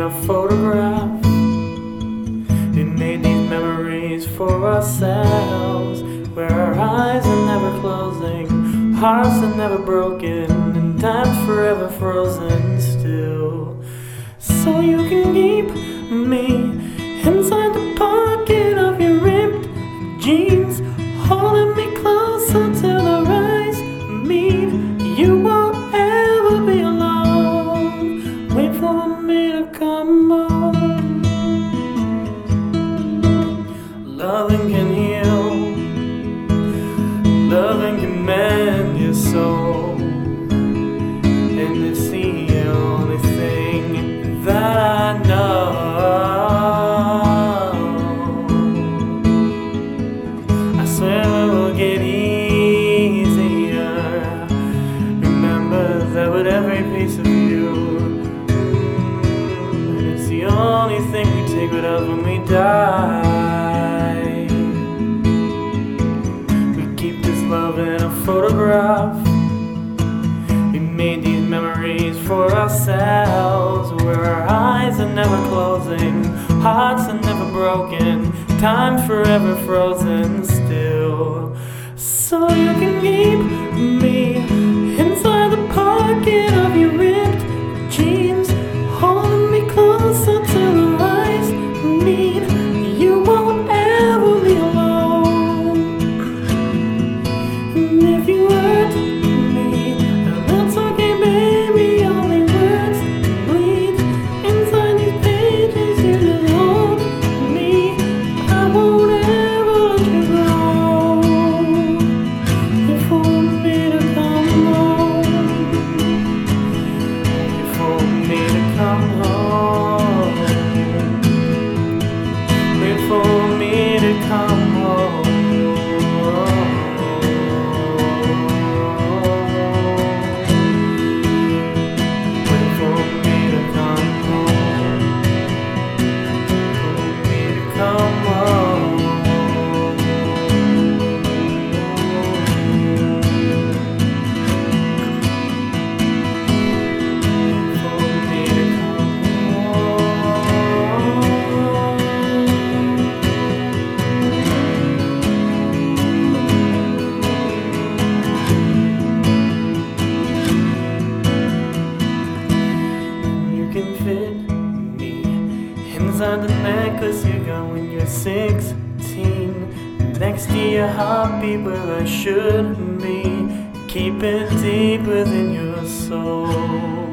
In a photograph. We made these memories for ourselves, where our eyes are never closing, hearts are never broken, and time's forever frozen still. Come thing we take with us when we die. We keep this love in a photograph. We made these memories for ourselves, where our eyes are never closing, hearts are never broken, time forever frozen still. So you can keep come home. Can fit me inside the necklace you got when you're 16. Next to your heartbeat where I should be. Keep it deep within your soul.